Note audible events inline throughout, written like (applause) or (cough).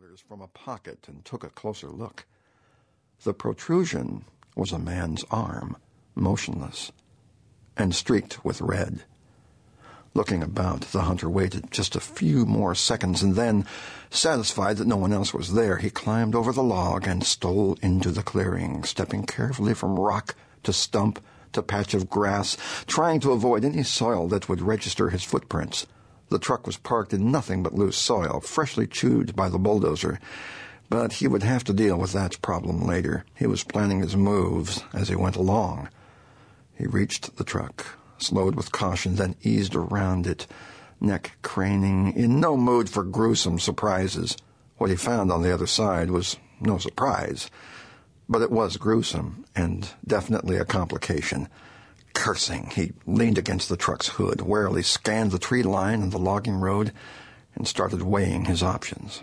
binoculars from a pocket and took a closer look. The protrusion was a man's arm, motionless, and streaked with red. Looking about, the hunter waited just a few more seconds, and then, satisfied that no one else was there, he climbed over the log and stole into the clearing, stepping carefully from rock to stump to patch of grass, trying to avoid any soil that would register his footprints. The truck was parked in nothing but loose soil, freshly chewed by the bulldozer. But he would have to deal with that problem later. He was planning his moves as he went along. He reached the truck, slowed with caution, then eased around it, neck craning, in no mood for gruesome surprises. What he found on the other side was no surprise, but it was gruesome and definitely a complication. Cursing, he leaned against the truck's hood, warily scanned the tree line and the logging road, and started weighing his options.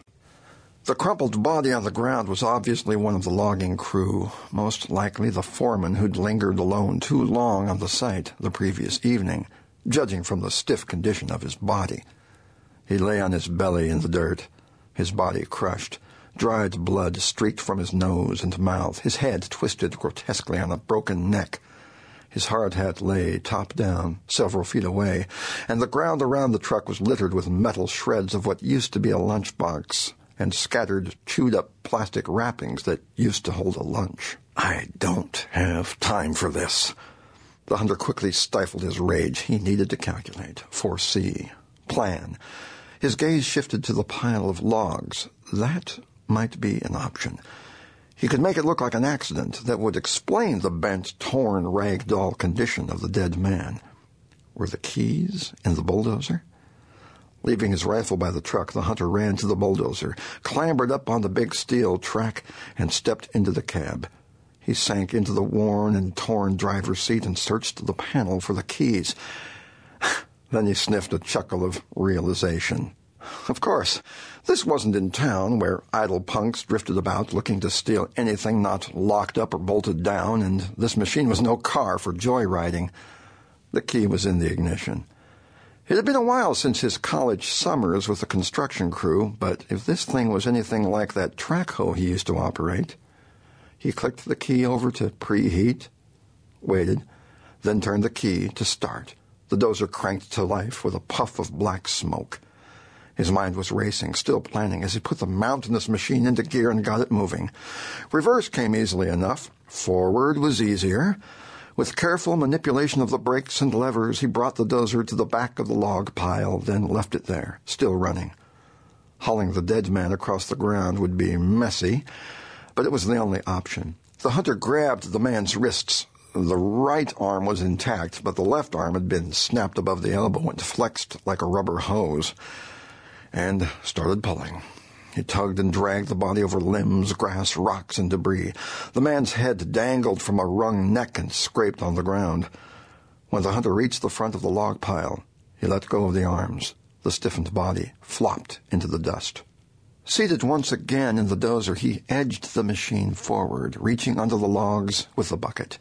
The crumpled body on the ground was obviously one of the logging crew, most likely the foreman who'd lingered alone too long on the site the previous evening, judging from the stiff condition of his body. He lay on his belly in the dirt, his body crushed, dried blood streaked from his nose and mouth, his head twisted grotesquely on a broken neck. His hard hat lay top down, several feet away, and the ground around the truck was littered with metal shreds of what used to be a lunchbox and scattered, chewed up plastic wrappings that used to hold a lunch. I don't have time for this. The hunter quickly stifled his rage. He needed to calculate, foresee, plan. His gaze shifted to the pile of logs. That might be an option. He could make it look like an accident that would explain the bent, torn, rag doll condition of the dead man. Were the keys in the bulldozer? Leaving his rifle by the truck, the hunter ran to the bulldozer, clambered up on the big steel track, and stepped into the cab. He sank into the worn and torn driver's seat and searched the panel for the keys. (sighs) then he sniffed a chuckle of realization. Of course, this wasn't in town where idle punks drifted about looking to steal anything not locked up or bolted down, and this machine was no car for joyriding. The key was in the ignition. It had been a while since his college summers with the construction crew, but if this thing was anything like that track hoe he used to operate, he clicked the key over to preheat, waited, then turned the key to start. The dozer cranked to life with a puff of black smoke. His mind was racing, still planning, as he put the mountainous machine into gear and got it moving. Reverse came easily enough. Forward was easier. With careful manipulation of the brakes and levers, he brought the dozer to the back of the log pile, then left it there, still running. Hauling the dead man across the ground would be messy, but it was the only option. The hunter grabbed the man's wrists. The right arm was intact, but the left arm had been snapped above the elbow and flexed like a rubber hose and started pulling. He tugged and dragged the body over limbs, grass, rocks, and debris. The man's head dangled from a wrung neck and scraped on the ground. When the hunter reached the front of the log pile, he let go of the arms. The stiffened body flopped into the dust. Seated once again in the dozer, he edged the machine forward, reaching under the logs with the bucket.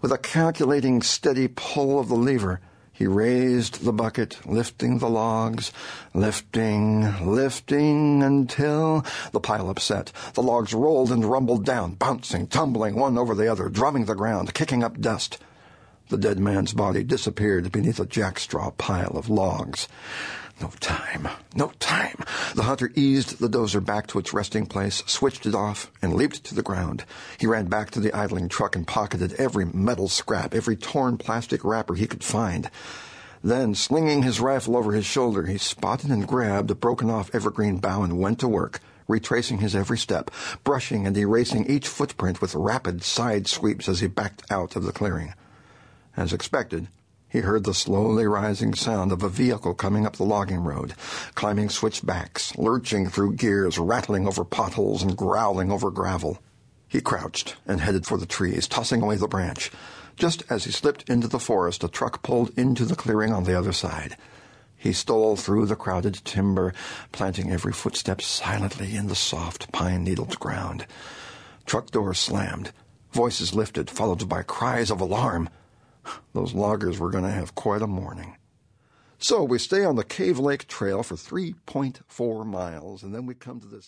With a calculating, steady pull of the lever, he raised the bucket, lifting the logs, lifting, lifting until the pile upset. The logs rolled and rumbled down, bouncing, tumbling one over the other, drumming the ground, kicking up dust. The dead man's body disappeared beneath a jackstraw pile of logs. No time. No time. The hunter eased the dozer back to its resting place, switched it off, and leaped to the ground. He ran back to the idling truck and pocketed every metal scrap, every torn plastic wrapper he could find. Then, slinging his rifle over his shoulder, he spotted and grabbed a broken off evergreen bough and went to work, retracing his every step, brushing and erasing each footprint with rapid side sweeps as he backed out of the clearing. As expected, he heard the slowly rising sound of a vehicle coming up the logging road, climbing switchbacks, lurching through gears, rattling over potholes, and growling over gravel. He crouched and headed for the trees, tossing away the branch. Just as he slipped into the forest, a truck pulled into the clearing on the other side. He stole through the crowded timber, planting every footstep silently in the soft, pine needled ground. Truck doors slammed. Voices lifted, followed by cries of alarm. Those loggers were going to have quite a morning. So we stay on the Cave Lake Trail for 3.4 miles, and then we come to this